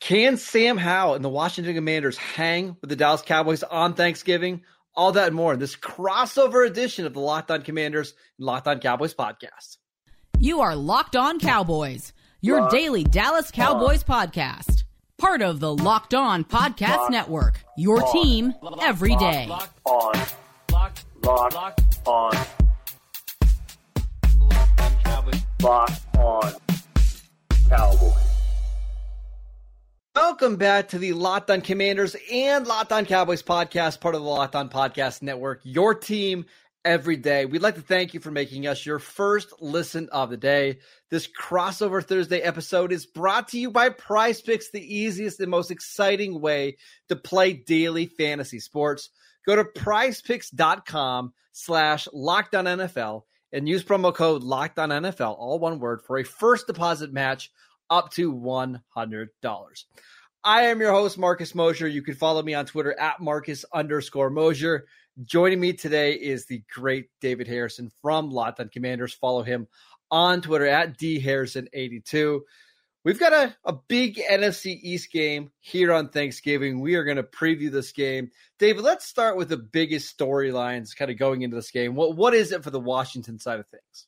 Can Sam Howell and the Washington Commanders hang with the Dallas Cowboys on Thanksgiving? All that and more in this crossover edition of the Locked On Commanders and Locked On Cowboys podcast. You are Locked On Cowboys, your Locked daily Dallas Cowboys on. podcast. Part of the Locked On Podcast Locked Network, your on. team every day. Locked on. Locked, Locked on. Locked on Cowboys. Welcome back to the Locked On Commanders and Locked On Cowboys podcast, part of the Locked On Podcast Network, your team every day. We'd like to thank you for making us your first listen of the day. This crossover Thursday episode is brought to you by Prize Picks, the easiest and most exciting way to play daily fantasy sports. Go to prizepicks.com slash NFL and use promo code LockedOn NFL, all one word, for a first deposit match up to $100. I am your host, Marcus Mosher. You can follow me on Twitter at Marcus underscore Mosher. Joining me today is the great David Harrison from Locked On Commanders. Follow him on Twitter at dharrison82. We've got a, a big NFC East game here on Thanksgiving. We are going to preview this game. David, let's start with the biggest storylines kind of going into this game. What what is it for the Washington side of things?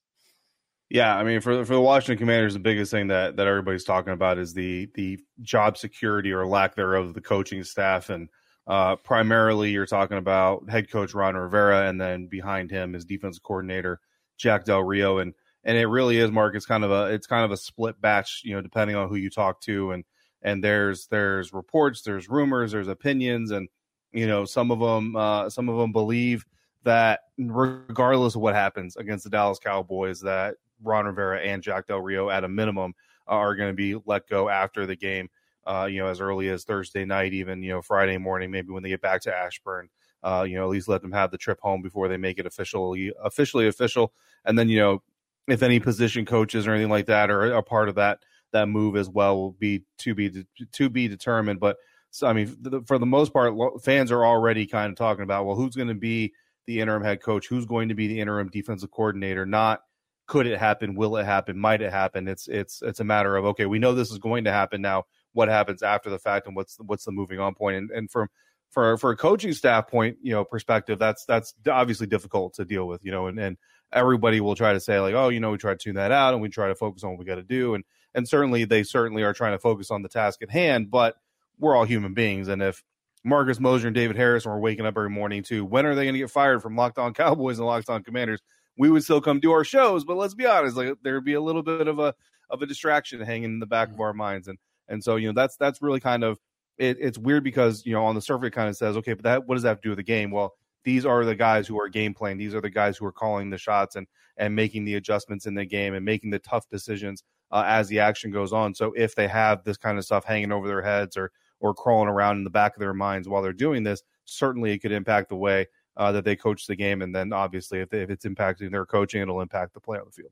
Yeah, I mean, for for the Washington Commanders, the biggest thing that that everybody's talking about is the the job security or lack thereof of the coaching staff, and uh, primarily you're talking about head coach Ron Rivera, and then behind him is defensive coordinator Jack Del Rio, and and it really is, Mark. It's kind of a it's kind of a split batch, you know, depending on who you talk to, and and there's there's reports, there's rumors, there's opinions, and you know some of them uh, some of them believe that regardless of what happens against the Dallas Cowboys, that Ron Rivera and Jack Del Rio at a minimum are going to be let go after the game. Uh, you know, as early as Thursday night, even you know Friday morning, maybe when they get back to Ashburn. Uh, you know, at least let them have the trip home before they make it officially officially official. And then you know, if any position coaches or anything like that are a part of that that move as well, will be to be to be determined. But so, I mean, for the most part, fans are already kind of talking about well, who's going to be the interim head coach, who's going to be the interim defensive coordinator, not could it happen? Will it happen? Might it happen? It's it's it's a matter of okay, we know this is going to happen now. What happens after the fact, and what's what's the moving on point? And and from for for a coaching staff point, you know, perspective, that's that's obviously difficult to deal with, you know, and and everybody will try to say like, oh, you know, we try to tune that out and we try to focus on what we got to do, and and certainly they certainly are trying to focus on the task at hand, but we're all human beings, and if Marcus Mosher and David Harrison were waking up every morning too, when are they going to get fired from Locked On Cowboys and Locked On Commanders? We would still come do our shows, but let's be honest, like there'd be a little bit of a of a distraction hanging in the back of mm-hmm. our minds, and and so you know that's that's really kind of it, it's weird because you know on the surface it kind of says okay, but that what does that have to do with the game? Well, these are the guys who are game playing. These are the guys who are calling the shots and and making the adjustments in the game and making the tough decisions uh, as the action goes on. So if they have this kind of stuff hanging over their heads or or crawling around in the back of their minds while they're doing this, certainly it could impact the way uh, that they coach the game, and then obviously if, they, if it's impacting their coaching, it'll impact the play on the field.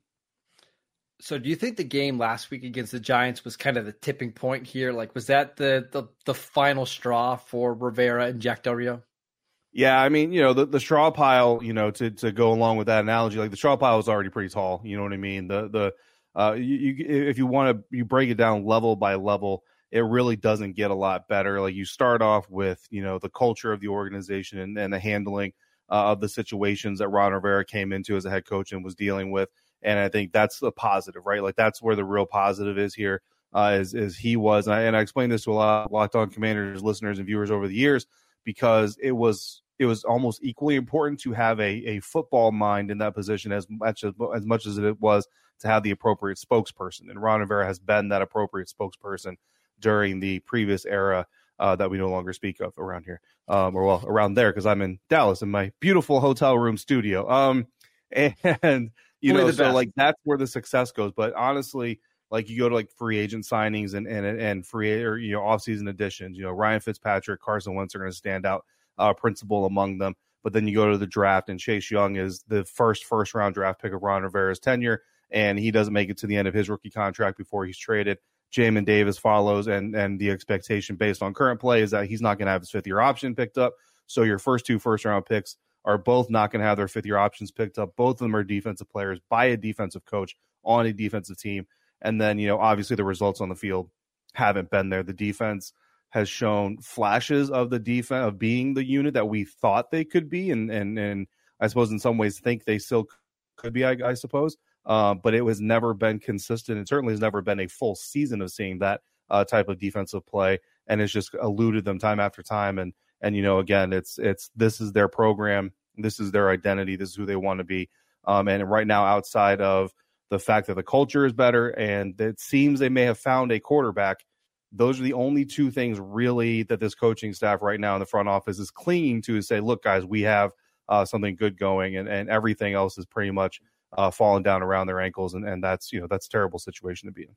So, do you think the game last week against the Giants was kind of the tipping point here? Like, was that the the, the final straw for Rivera and Jack Del Rio? Yeah, I mean, you know, the, the straw pile, you know, to to go along with that analogy, like the straw pile is already pretty tall. You know what I mean? The the uh, you, you if you want to you break it down level by level, it really doesn't get a lot better. Like you start off with, you know, the culture of the organization and, and the handling uh, of the situations that Ron Rivera came into as a head coach and was dealing with. And I think that's the positive, right? Like that's where the real positive is here. Uh, is is he was, and I, and I explained this to a lot of Locked On Commanders listeners and viewers over the years because it was it was almost equally important to have a, a football mind in that position as much as, as much as it was to have the appropriate spokesperson. And Ron Rivera has been that appropriate spokesperson during the previous era uh, that we no longer speak of around here, um, or well, around there because I'm in Dallas in my beautiful hotel room studio. Um, and you Only know, so like that's where the success goes. But honestly, like you go to like free agent signings and and and free or you know off season additions. You know, Ryan Fitzpatrick, Carson Wentz are going to stand out uh, principal among them. But then you go to the draft, and Chase Young is the first first round draft pick of Ron Rivera's tenure, and he doesn't make it to the end of his rookie contract before he's traded. Jamin Davis follows, and and the expectation based on current play is that he's not going to have his fifth year option picked up. So your first two first round picks are both not going to have their fifth year options picked up. Both of them are defensive players by a defensive coach on a defensive team. And then, you know, obviously the results on the field haven't been there. The defense has shown flashes of the defense of being the unit that we thought they could be, and and and I suppose in some ways think they still could be. I, I suppose, uh, but it has never been consistent. It certainly has never been a full season of seeing that uh, type of defensive play, and it's just eluded them time after time. And and you know, again, it's it's this is their program, this is their identity, this is who they want to be. Um, and right now, outside of the fact that the culture is better and it seems they may have found a quarterback those are the only two things really that this coaching staff right now in the front office is clinging to is say, look, guys, we have uh, something good going, and, and everything else is pretty much uh, falling down around their ankles, and, and that's you know that's a terrible situation to be in.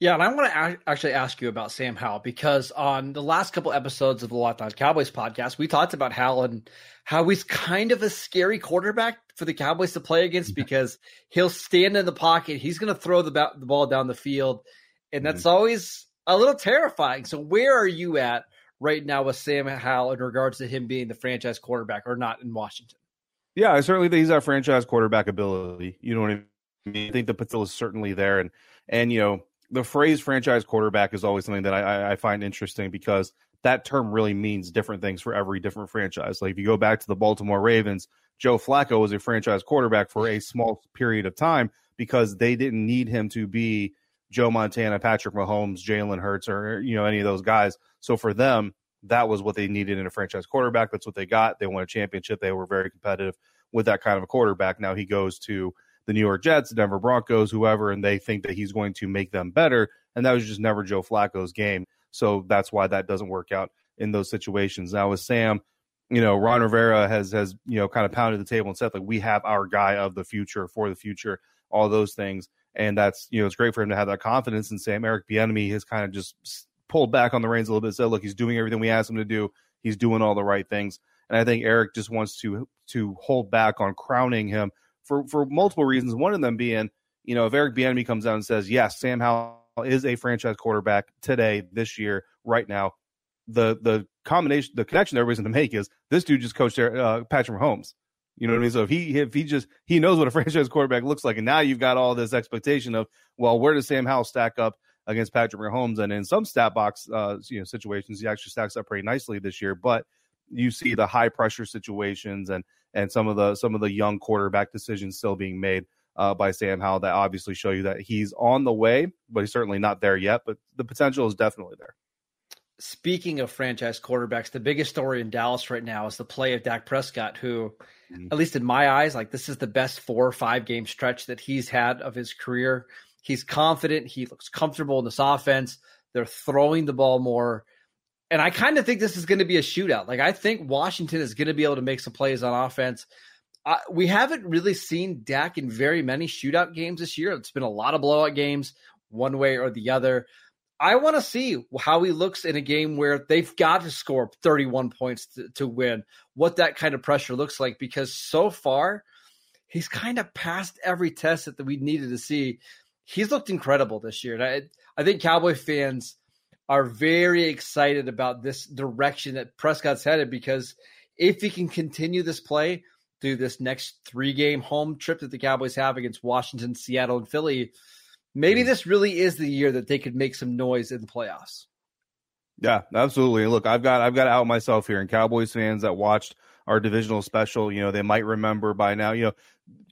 Yeah, and I want to a- actually ask you about Sam Howell because on the last couple episodes of the Locked On Cowboys podcast, we talked about Howell and how he's kind of a scary quarterback for the Cowboys to play against because he'll stand in the pocket, he's going to throw the, ba- the ball down the field, and that's mm-hmm. always a little terrifying. So where are you at right now with Sam Howell in regards to him being the franchise quarterback or not in Washington? Yeah, I certainly think he's got franchise quarterback ability. You know what I mean? I think the potential is certainly there, and and you know the phrase franchise quarterback is always something that I, I find interesting because that term really means different things for every different franchise. Like if you go back to the Baltimore Ravens, Joe Flacco was a franchise quarterback for a small period of time because they didn't need him to be Joe Montana, Patrick Mahomes, Jalen Hurts, or you know any of those guys. So for them, that was what they needed in a franchise quarterback. That's what they got. They won a championship. They were very competitive with that kind of a quarterback. Now he goes to the New York Jets, Denver Broncos, whoever, and they think that he's going to make them better. And that was just never Joe Flacco's game. So that's why that doesn't work out in those situations. Now with Sam, you know, Ron Rivera has has you know kind of pounded the table and said like we have our guy of the future for the future, all those things. And that's, you know, it's great for him to have that confidence and Sam Eric Bieniemy has kind of just pulled back on the reins a little bit, said, look, he's doing everything we asked him to do. He's doing all the right things. And I think Eric just wants to to hold back on crowning him for, for multiple reasons. One of them being, you know, if Eric Bieniemy comes out and says, yes, Sam Howell is a franchise quarterback today, this year, right now, the the combination, the connection everybody's going to make is this dude just coached uh, Patrick Mahomes. You know what I mean? So if he if he just he knows what a franchise quarterback looks like, and now you've got all this expectation of well, where does Sam Howell stack up against Patrick Mahomes? And in some stat box uh, you know situations, he actually stacks up pretty nicely this year. But you see the high pressure situations and and some of the some of the young quarterback decisions still being made uh, by Sam Howell that obviously show you that he's on the way, but he's certainly not there yet. But the potential is definitely there. Speaking of franchise quarterbacks, the biggest story in Dallas right now is the play of Dak Prescott, who mm-hmm. at least in my eyes, like this is the best four or five game stretch that he's had of his career. He's confident. He looks comfortable in this offense. They're throwing the ball more. And I kind of think this is going to be a shootout. Like, I think Washington is going to be able to make some plays on offense. Uh, we haven't really seen Dak in very many shootout games this year. It's been a lot of blowout games, one way or the other. I want to see how he looks in a game where they've got to score 31 points to, to, win, what that kind of pressure looks like, because so far he's kind of passed every test that we needed to see. He's looked incredible this year. And I, I think Cowboy fans are very excited about this direction that Prescott's headed because if he can continue this play through this next three game home trip that the Cowboys have against Washington, Seattle, and Philly, maybe hmm. this really is the year that they could make some noise in the playoffs. Yeah, absolutely. Look, I've got I've got out myself here, and Cowboys fans that watched our divisional special, you know, they might remember by now. You know,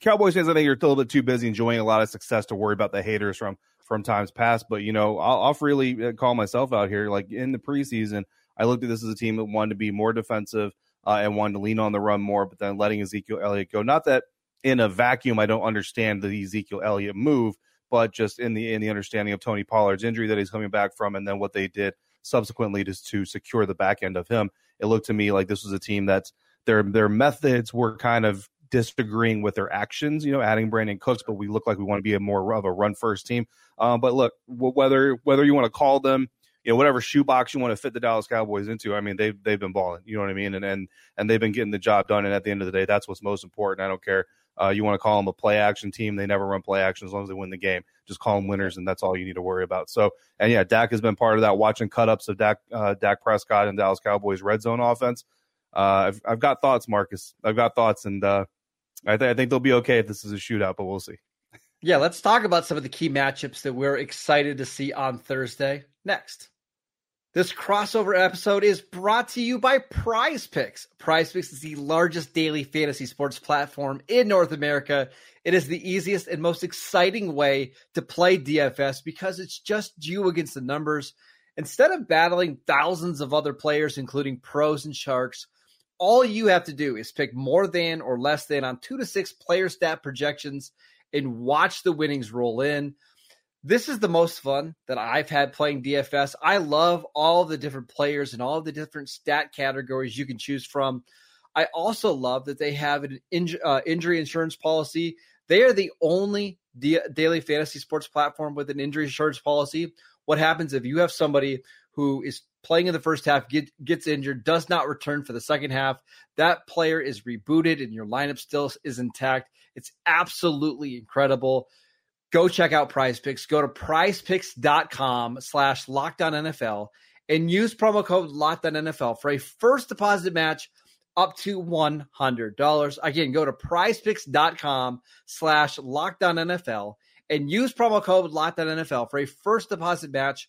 Cowboys fans, I think, you're a little bit too busy enjoying a lot of success to worry about the haters from from times past. But you know, I'll, I'll freely uh, call myself out here. Like in the preseason, I looked at this as a team that wanted to be more defensive uh, and wanted to lean on the run more, but then letting Ezekiel Elliott go. Not that in a vacuum, I don't understand the Ezekiel Elliott move but just in the in the understanding of Tony Pollard's injury that he's coming back from, and then what they did subsequently to to secure the back end of him, it looked to me like this was a team that their their methods were kind of disagreeing with their actions. You know, adding Brandin Cooks, but we look like we want to be a more of a run first team. Um, but look, whether whether you want to call them you know whatever shoebox you want to fit the Dallas Cowboys into. I mean, they've they've been balling. You know what I mean? And and and they've been getting the job done. And at the end of the day, that's what's most important. I don't care. Uh, you want to call them a play action team? They never run play action as long as they win the game. Just call them winners, and that's all you need to worry about. So, and yeah, Dak has been part of that. Watching cut ups of Dak uh, Dak Prescott and Dallas Cowboys red zone offense. Uh, I've I've got thoughts, Marcus. I've got thoughts, and uh, I, th- I think they'll be okay if this is a shootout, but we'll see. Yeah, let's talk about some of the key matchups that we're excited to see on Thursday next. This crossover episode is brought to you by Prize Picks. Prize Picks is the largest daily fantasy sports platform in North America. It is the easiest and most exciting way to play DFS because it's just you against the numbers. Instead of battling thousands of other players, including pros and sharks, all you have to do is pick more than or less than on two to six player stat projections and watch the winnings roll in. This is the most fun that I've had playing DFS. I love all the different players and all the different stat categories you can choose from. I also love that they have an inj- uh, injury insurance policy. They are the only d- daily fantasy sports platform with an injury insurance policy. What happens if you have somebody who is playing in the first half, get, gets injured, does not return for the second half? That player is rebooted and your lineup still is intact. It's absolutely incredible. Go check out Prize Picks. Go to prizepicks.com slash lockedon NFL and use promo code lockedon NFL for a first deposit match up to $100. Again, go to prizepicks.com slash lockedon NFL and use promo code lockedon NFL for a first deposit match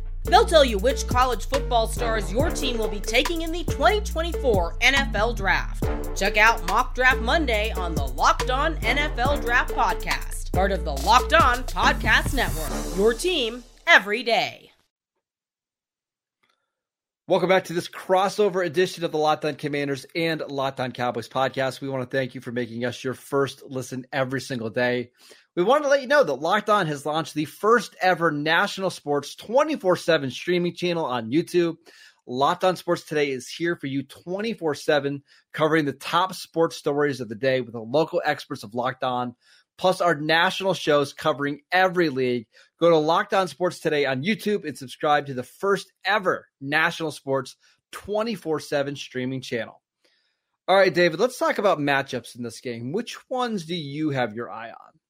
They'll tell you which college football stars your team will be taking in the 2024 NFL Draft. Check out Mock Draft Monday on the Locked On NFL Draft Podcast part of the Locked On Podcast Network. Your team every day. Welcome back to this crossover edition of the Locked On Commanders and Locked On Cowboys podcast. We want to thank you for making us your first listen every single day. We wanted to let you know that Locked On has launched the first ever national sports 24 7 streaming channel on YouTube. Locked On Sports Today is here for you 24 7, covering the top sports stories of the day with the local experts of Locked On plus our national shows covering every league. Go to Locked On Sports today on YouTube and subscribe to the first ever national sports 24 7 streaming channel. All right, David, let's talk about matchups in this game. Which ones do you have your eye on?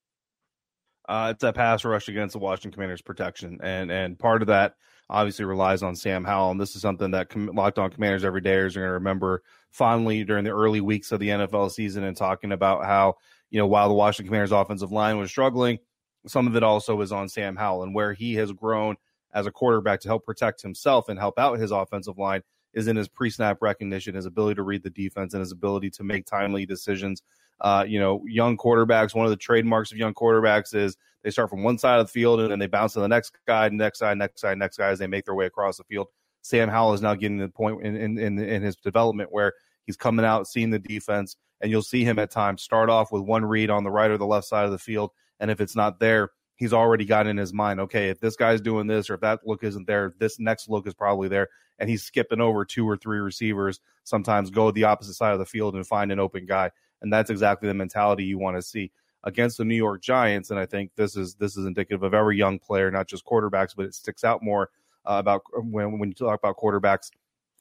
Uh, it's that pass rush against the Washington Commanders protection, and and part of that obviously relies on Sam Howell. And this is something that com- Locked On Commanders every day are going to remember fondly during the early weeks of the NFL season, and talking about how you know, while the Washington Commanders offensive line was struggling, some of it also was on Sam Howell and where he has grown as a quarterback to help protect himself and help out his offensive line is in his pre-snap recognition, his ability to read the defense, and his ability to make timely decisions. Uh, you know, young quarterbacks. One of the trademarks of young quarterbacks is they start from one side of the field and then they bounce to the next guy, next side, next side, next guy as they make their way across the field. Sam Howell is now getting to the point in in, in, in his development where he's coming out, seeing the defense, and you'll see him at times start off with one read on the right or the left side of the field. And if it's not there, he's already got in his mind, okay, if this guy's doing this or if that look isn't there, this next look is probably there. And he's skipping over two or three receivers, sometimes go the opposite side of the field and find an open guy. And that's exactly the mentality you want to see against the New York Giants. And I think this is this is indicative of every young player, not just quarterbacks, but it sticks out more uh, about when when you talk about quarterbacks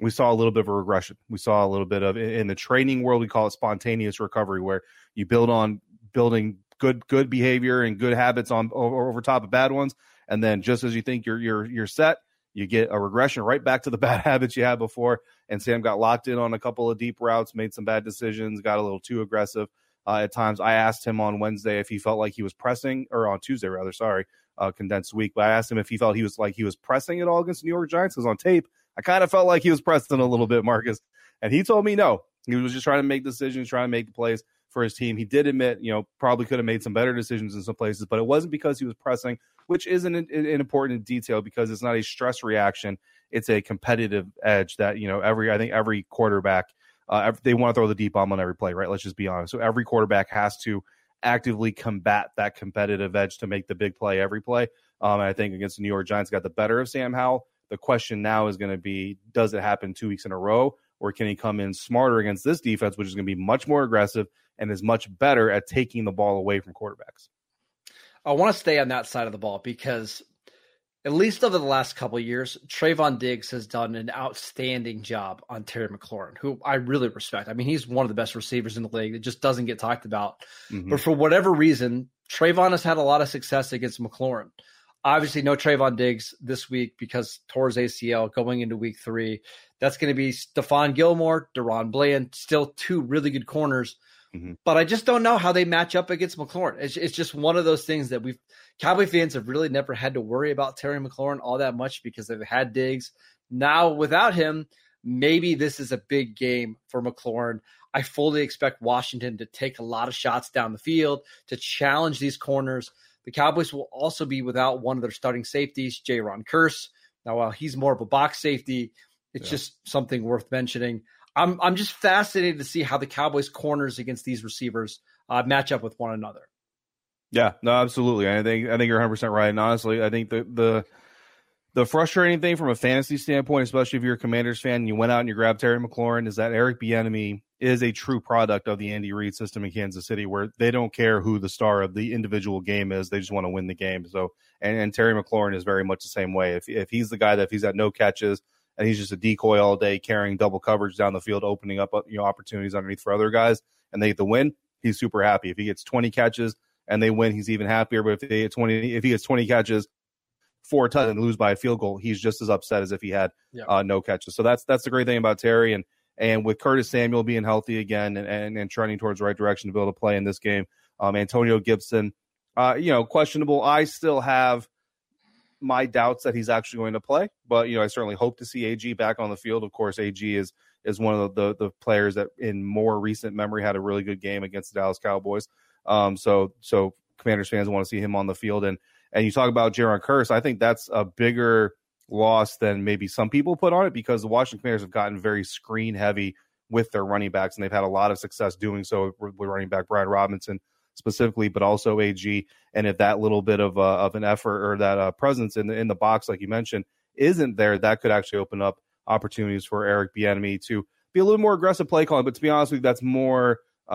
we saw a little bit of a regression. We saw a little bit of in the training world, we call it spontaneous recovery, where you build on building good good behavior and good habits on over, over top of bad ones, and then just as you think you're you're you're set, you get a regression right back to the bad habits you had before. And Sam got locked in on a couple of deep routes, made some bad decisions, got a little too aggressive uh, at times. I asked him on Wednesday if he felt like he was pressing, or on Tuesday rather, sorry, uh, condensed week. But I asked him if he felt he was like he was pressing at all against the New York Giants because on tape I kind of felt like he was pressing a little bit, Marcus. And he told me no. He was just trying to make decisions, trying to make plays for his team. He did admit, you know, probably could have made some better decisions in some places, but it wasn't because he was pressing, which is an, an, important detail because it's not a stress reaction. It's a competitive edge that, you know, every, I think every quarterback, uh, they want to throw the deep bomb on every play, right? Let's just be honest. So every quarterback has to actively combat that competitive edge to make the big play every play. Um, and I think against the New York Giants, got the better of Sam Howell. The question now is going to be, does it happen two weeks in a row, or can he come in smarter against this defense, which is going to be much more aggressive and is much better at taking the ball away from quarterbacks? I want to stay on that side of the ball because at least over the last couple years, Trevon Diggs has done an outstanding job on Terry McLaurin, who I really respect. I mean, he's one of the best receivers in the league. It just doesn't get talked about. Mm-hmm. But for whatever reason, Trevon has had a lot of success against McLaurin. Obviously, no Trevon Diggs this week because towards ACL going into week three. That's going to be Stephon Gilmore, DaRon Bland, still two really good corners. Mm-hmm. But I just don't know how they match up against McLaurin. It's, it's just one of those things that we've Cowboy fans have really never had to worry about Terry McLaurin all that much because they've had Diggs. Now without him, maybe this is a big game for McLaurin. I fully expect Washington to take a lot of shots down the field to challenge these corners. The Cowboys will also be without one of their starting safeties, Jayron Kearse. Now, while he's more of a box safety, it's yeah. just something worth mentioning. I'm I'm just fascinated to see how the Cowboys corners against these receivers uh, match up with one another. Yeah, no, absolutely. I think I think you're 100 percent right. And honestly, I think the the the frustrating thing from a fantasy standpoint, especially if you're a Commanders fan and you went out and you grabbed Terry McLaurin, is that Eric Bieniemy is a true product of the Andy Reid system in Kansas City, where they don't care who the star of the individual game is; they just want to win the game. So, and, and Terry McLaurin is very much the same way. If if he's the guy that if he's at no catches and he's just a decoy all day, carrying double coverage down the field, opening up you know opportunities underneath for other guys, and they get the win, he's super happy. If he gets 20 catches and they win, he's even happier. But if they get 20, if he gets 20 catches, four touchdowns and lose by a field goal, he's just as upset as if he had yeah. uh, no catches. So that's that's the great thing about Terry and and with Curtis Samuel being healthy again and, and, and trending towards the right direction to be able to play in this game, um, Antonio Gibson, uh, you know, questionable. I still have my doubts that he's actually going to play, but you know, I certainly hope to see AG back on the field. Of course, AG is is one of the, the, players that in more recent memory had a really good game against the Dallas Cowboys. Um, so so Commanders fans want to see him on the field, and and you talk about Jayron Kearse, I think that's a bigger loss than maybe some people put on it because the Washington Commanders have gotten very screen heavy with their running backs, and they've had a lot of success doing so with running back Brian Robinson specifically, but also AG. And if that little bit of uh, of an effort or that uh, presence in the in the box, like you mentioned, isn't there, that could actually open up opportunities for Eric Bieniemy to be a little more aggressive play calling. But to be honest with you, that's more uh,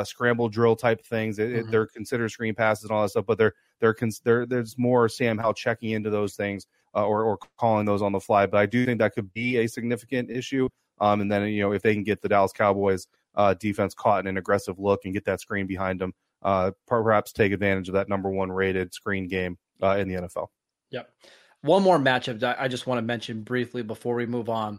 uh, scramble drill type things. It, mm-hmm. it, they're considered screen passes and all that stuff, but they're they're, cons- they're there's more Sam Howell checking into those things uh, or or calling those on the fly. But I do think that could be a significant issue. Um, and then you know if they can get the Dallas Cowboys uh, defense caught in an aggressive look and get that screen behind them, uh, perhaps take advantage of that number one rated screen game uh, in the NFL. Yep. One more matchup that I just want to mention briefly before we move on.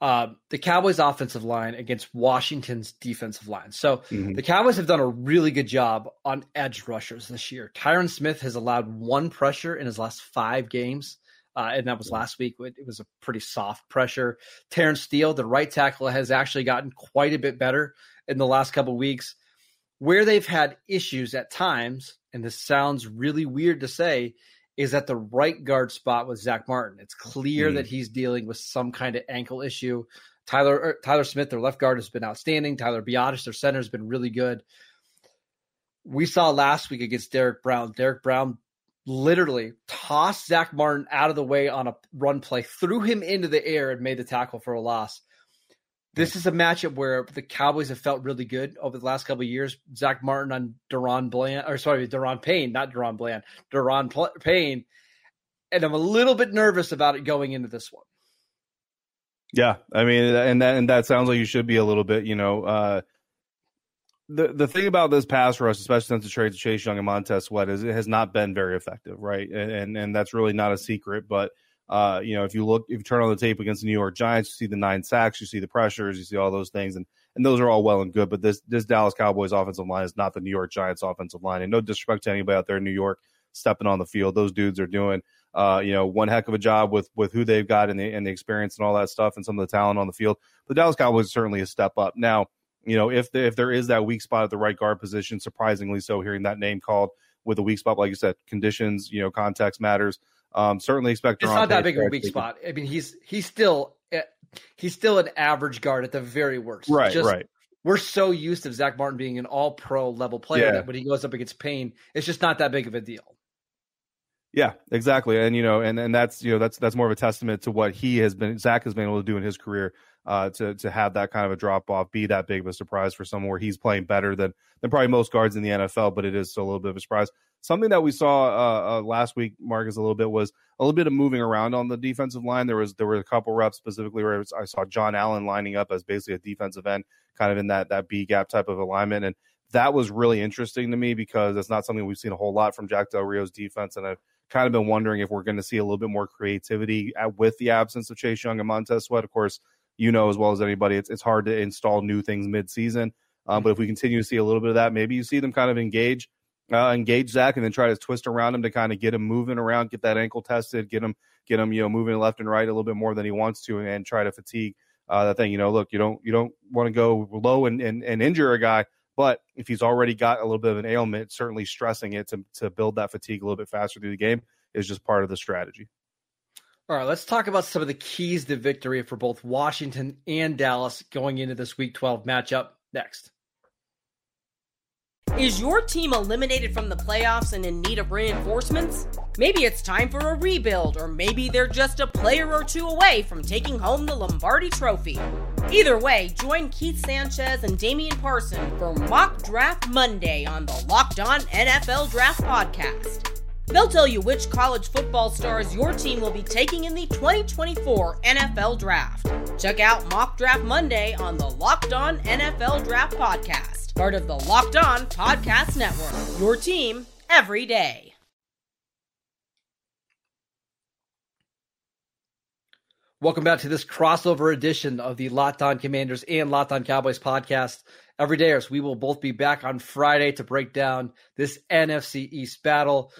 Uh, the Cowboys' offensive line against Washington's defensive line. So mm-hmm. the Cowboys have done a really good job on edge rushers this year. Tyron Smith has allowed one pressure in his last five games. Uh, and that was last week. It was a pretty soft pressure. Terence Steele, the right tackle, has actually gotten quite a bit better in the last couple weeks. Where they've had issues at times, and this sounds really weird to say, is at the right guard spot with Zack Martin. It's clear mm. that he's dealing with some kind of ankle issue. Tyler er, Tyler Smith, their left guard, has been outstanding. Tyler Biadasz, their center, has been really good. We saw last week against Derrick Brown. Derrick Brown literally tossed Zack Martin out of the way on a run play, threw him into the air, and made the tackle for a loss. This is a matchup where the Cowboys have felt really good over the last couple of years. Zack Martin on DaRon Bland, or sorry, Daron Payne, not DaRon Bland, Deron Pl- Payne. And I'm a little bit nervous about it going into this one. Yeah, I mean, and that and that sounds like you should be a little bit. You know, uh, the the thing about this pass rush, especially since the trade to Chase Young and Montez Sweat, is it has not been very effective, right? And and, and that's really not a secret, but uh, you know, if you look, if you turn on the tape against the New York Giants, you see the nine sacks, you see the pressures, you see all those things, and and those are all well and good. But this this Dallas Cowboys offensive line is not the New York Giants offensive line, and no disrespect to anybody out there in New York stepping on the field. Those dudes are doing, uh, you know, one heck of a job with with who they've got and the and the experience and all that stuff, and some of the talent on the field. The Dallas Cowboys certainly a step up now. You know, if the, if there is that weak spot at the right guard position, surprisingly so, hearing that name called with a weak spot, like you said, conditions, you know, context matters. Um, certainly expect. It's not that big of a weak spot. I mean, he's he's still eh, he's still an average guard at the very worst. Right, Just right. we're so used to Zack Martin being an all pro level player yeah. that when he goes up against Payne, it's just not that big of a deal. Yeah, exactly. And you know, and, and that's you know, that's that's more of a testament to what he has been Zack has been able to do in his career uh, to to have that kind of a drop off, be that big of a surprise for someone where he's playing better than than probably most guards in the NFL, but it is still a little bit of a surprise. Something that we saw uh, uh, last week, Marcus, a little bit was a little bit of moving around on the defensive line. There was there were a couple reps specifically where I saw John Allen lining up as basically a defensive end, kind of in that that B gap type of alignment, and that was really interesting to me because it's not something we've seen a whole lot from Jack Del Rio's defense, and I've kind of been wondering if we're going to see a little bit more creativity at, with the absence of Chase Young and Montez Sweat. Of course, you know as well as anybody, it's it's hard to install new things mid season. Um, but if we continue to see a little bit of that, maybe you see them kind of engage uh, engage Zack, and then try to twist around him to kind of get him moving around, get that ankle tested, get him get him you know moving left and right a little bit more than he wants to, and, and try to fatigue uh, that thing. You know, look, you don't you don't want to go low and, and and injure a guy, but if he's already got a little bit of an ailment, certainly stressing it to to build that fatigue a little bit faster through the game is just part of the strategy. All right, let's talk about some of the keys to victory for both Washington and Dallas going into this Week 12 matchup next. Is your team eliminated from the playoffs and in need of reinforcements? Maybe it's time for a rebuild, or maybe they're just a player or two away from taking home the Lombardi Trophy. Either way, join Keith Sanchez and Damian Parson for Mock Draft Monday on the Locked On NFL Draft Podcast. They'll tell you which college football stars your team will be taking in the 2024 NFL Draft. Check out Mock Draft Monday on the Locked On NFL Draft Podcast part of the Locked On Podcast Network. Your team every day. Welcome back to this crossover edition of the Locked On Commanders and Locked On Cowboys podcast. Every day, we will both be back on Friday to break down this NFC East battle.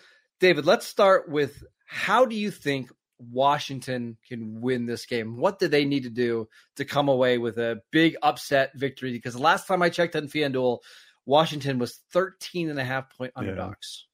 David, let's start with how do you think Washington can win this game? What do they need to do to come away with a big upset victory? Because the last time I checked on FanDuel, Washington was 13 and a half point underdogs.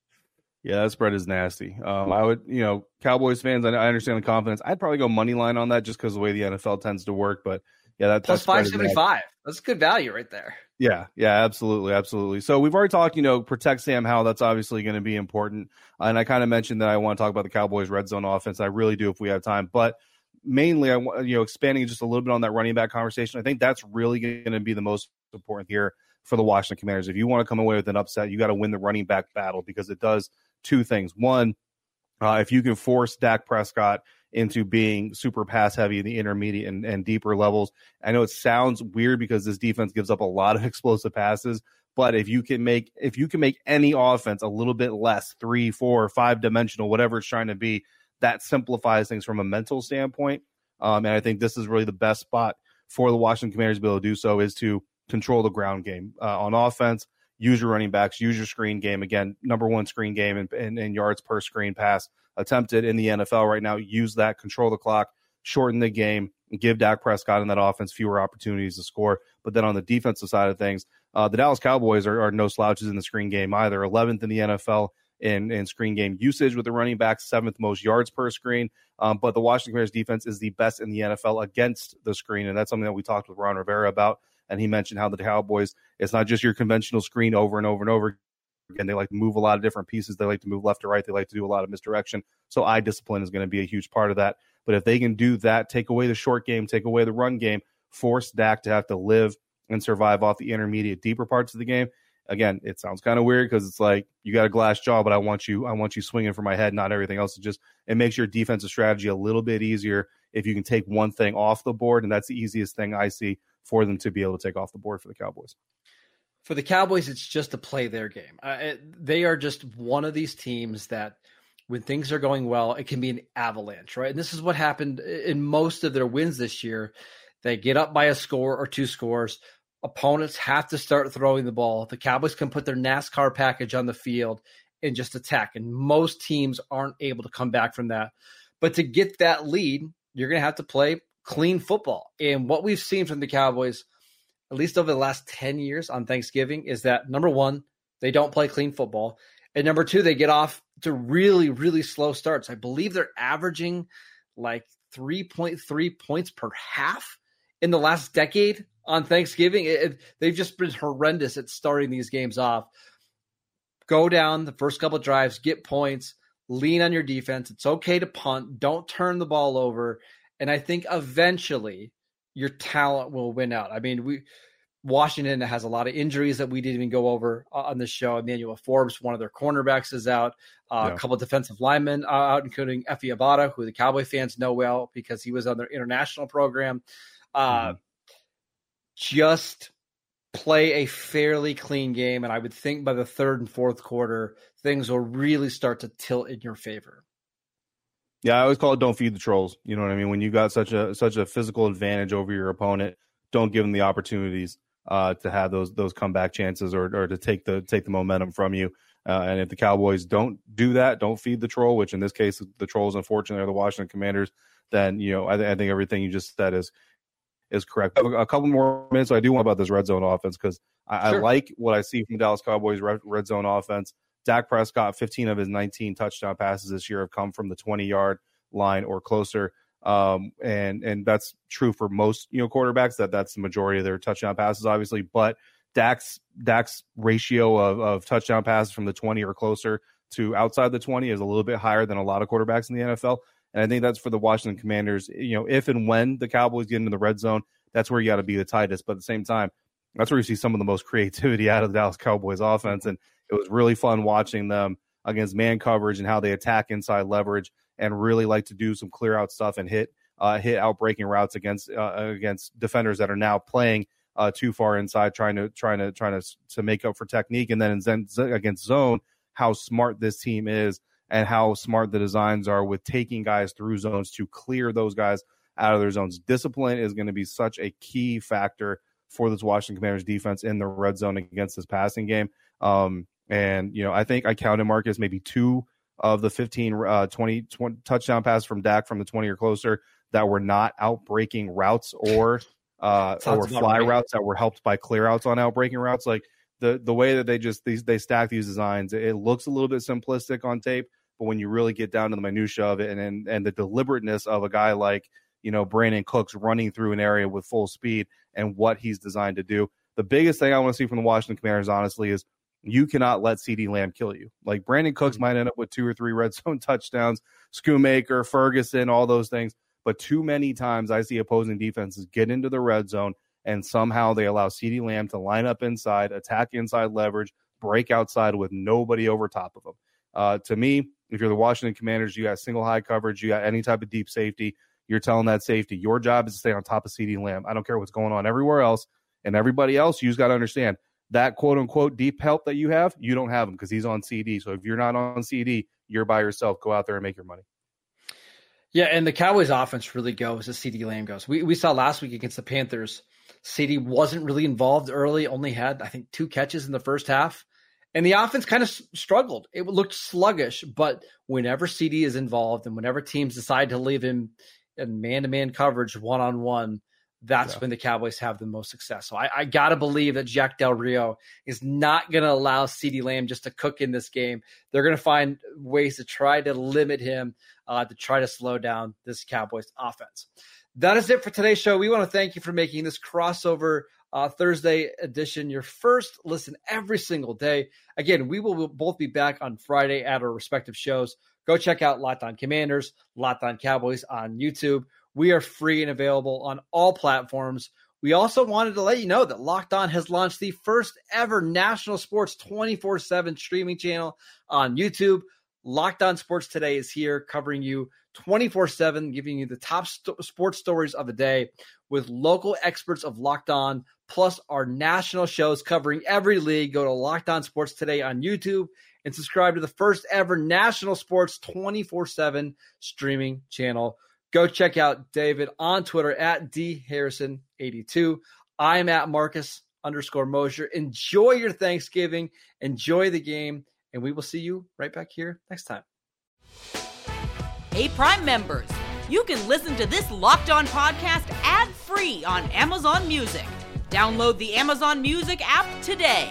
Yeah. yeah that spread is nasty. Um, I would, you know, Cowboys fans, I, I, understand the confidence. I'd probably go money line on that just because the way the NFL tends to work. But yeah, that, plus 575. That's good value right there. Yeah, yeah, absolutely, absolutely. So we've already talked, you know, protect Sam Howell. That's obviously going to be important. and I kind of mentioned that I want to talk about the Cowboys' red zone offense. I really do if we have time, but mainly I want you know expanding just a little bit on that running back conversation. I think that's really going to be the most important here for the Washington Commanders. If you want to come away with an upset, you got to win the running back battle because it does two things. One, uh, if you can force Dak Prescott into being super pass heavy in the intermediate and, and deeper levels. I know it sounds weird because this defense gives up a lot of explosive passes, but if you can make if you can make any offense a little bit less three, four, five dimensional, whatever it's trying to be, that simplifies things from a mental standpoint. Um, and I think this is really the best spot for the Washington Commanders to be able to do so is to control the ground game uh, on offense. Use your running backs, use your screen game. Again, number one screen game and, and, and yards per screen pass attempted in the NFL right now. Use that, control the clock, shorten the game, give Dak Prescott in that offense fewer opportunities to score. But then on the defensive side of things, uh, the Dallas Cowboys are, are, no slouches in the screen game either. 11th in the NFL in, in screen game usage with the running backs, seventh most yards per screen. Um, but the Washington Commanders defense is the best in the NFL against the screen. And that's something that we talked with Ron Rivera about. And he mentioned how the Cowboys, it's not just your conventional screen over and over and over again, they like to move a lot of different pieces. They like to move left to right. They like to do a lot of misdirection. So eye discipline is going to be a huge part of that. But if they can do that, take away the short game, take away the run game, force Dak to have to live and survive off the intermediate, deeper parts of the game. Again, it sounds kind of weird because it's like you got a glass jaw, but I want you, I want you swinging for my head, not everything else. It just it makes your defensive strategy a little bit easier if you can take one thing off the board, and that's the easiest thing I see for them to be able to take off the board for the Cowboys for the Cowboys, it's just to play their game. Uh, it, they are just one of these teams that, when things are going well, it can be an avalanche, right? And this is what happened in most of their wins this year. They get up by a score or two scores. Opponents have to start throwing the ball. The Cowboys can put their NASCAR package on the field and just attack. And most teams aren't able to come back from that. But to get that lead, you're going to have to play clean football. And what we've seen from the Cowboys – at least over the last 10 years on Thanksgiving, is that number one, they don't play clean football. And number two, they get off to really, really slow starts. I believe they're averaging like 3.3 points per half in the last decade on Thanksgiving. It, it, they've just been horrendous at starting these games off. Go down the first couple drives, get points, lean on your defense. It's okay to punt. Don't turn the ball over. And I think eventually your talent will win out. I mean, we Washington has a lot of injuries that we didn't even go over on this show. Emmanuel Forbes, one of their cornerbacks, is out. Uh, yeah. A couple of defensive linemen out, including Efe Obada, who the Cowboy fans know well because he was on their international program. Uh, mm-hmm. Just play a fairly clean game, and I would think by the third and fourth quarter, things will really start to tilt in your favor. Yeah, I always call it "don't feed the trolls." You know what I mean? When you got such a such a physical advantage over your opponent, don't give them the opportunities uh, to have those those comeback chances or or to take the take the momentum from you. Uh, and if the Cowboys don't do that, don't feed the troll, which in this case the trolls unfortunately are the Washington Commanders. Then you know I, th- I think everything you just said is is correct. A couple more minutes. I do want about this red zone offense because I, sure. I, like what I see from Dallas Cowboys red, red zone offense. Dak Prescott, 15 of his 19 touchdown passes this year have come from the 20 yard line or closer. Um, and and that's true for most you know quarterbacks. That that's the majority of their touchdown passes, obviously. But Dak's Dak's ratio of, of touchdown passes from the 20 or closer to outside the 20 is a little bit higher than a lot of quarterbacks in the NFL. And I think that's for the Washington Commanders. You know, if and when the Cowboys get into the red zone, that's where you got to be the tightest. But at the same time, that's where you see some of the most creativity out of the Dallas Cowboys offense. And it was really fun watching them against man coverage and how they attack inside leverage and really like to do some clear out stuff and hit uh, hit out breaking routes against uh, against defenders that are now playing uh, too far inside, trying to trying to trying to to make up for technique. And then zen, against zone, how smart this team is and how smart the designs are with taking guys through zones to clear those guys out of their zones. Discipline is going to be such a key factor for this Washington Commanders defense in the red zone against this passing game. Um, and, you know, I think I counted Marcus maybe two of the 15, uh, 20, 20 touchdown passes from Dak from the 20 or closer that were not outbreaking routes or uh, or fly right. routes that were helped by clear outs on outbreaking routes. Like the the way that they just these they stack these designs, it looks a little bit simplistic on tape, but when you really get down to the minutia of it and and, and the deliberateness of a guy like you know Brandin Cooks running through an area with full speed and what he's designed to do. The biggest thing I want to see from the Washington Commanders, honestly, is you cannot let CeeDee Lamb kill you. Like Brandin Cooks mm-hmm. might end up with two or three red zone touchdowns, Schoonmaker, Ferguson, all those things. But too many times I see opposing defenses get into the red zone and somehow they allow CeeDee Lamb to line up inside, attack inside leverage, break outside with nobody over top of them. Uh, to me, if you're the Washington Commanders, you got single high coverage, you got any type of deep safety, you're telling that safety, your job is to stay on top of CeeDee Lamb. I don't care what's going on everywhere else. And everybody else, you just got to understand that quote unquote deep help that you have, you don't have him because he's on CeeDee. So if you're not on CeeDee, you're by yourself. Go out there and make your money. Yeah, and the Cowboys offense really goes as CeeDee Lamb goes. We we saw last week against the Panthers, CeeDee wasn't really involved early, only had, I think, two catches in the first half. And the offense kind of struggled. It looked sluggish, but whenever CeeDee is involved and whenever teams decide to leave him in man to man coverage one on one, that's yeah. when the Cowboys have the most success. So I, I got to believe that Jack Del Rio is not going to allow CeeDee Lamb just to cook in this game. They're going to find ways to try to limit him, uh, to try to slow down this Cowboys offense. That is it for today's show. We want to thank you for making this crossover uh, Thursday edition your first listen every single day. Again, we will both be back on Friday at our respective shows. Go check out Locked On Commanders, Locked On Cowboys on YouTube. We are free and available on all platforms. We also wanted to let you know that Locked On has launched the first ever national sports 24 7 streaming channel on YouTube. Locked On Sports Today is here covering you 24 7, giving you the top st- sports stories of the day with local experts of Locked On, plus our national shows covering every league. Go to Locked On Sports Today on YouTube and subscribe to the first ever national sports 24 7 streaming channel. Go check out David on Twitter at dharrison82. I'm at Marcus underscore Mosher. Enjoy your Thanksgiving. Enjoy the game. And we will see you right back here next time. Hey, Prime members, you can listen to this locked on podcast ad free on Amazon Music. Download the Amazon Music app today.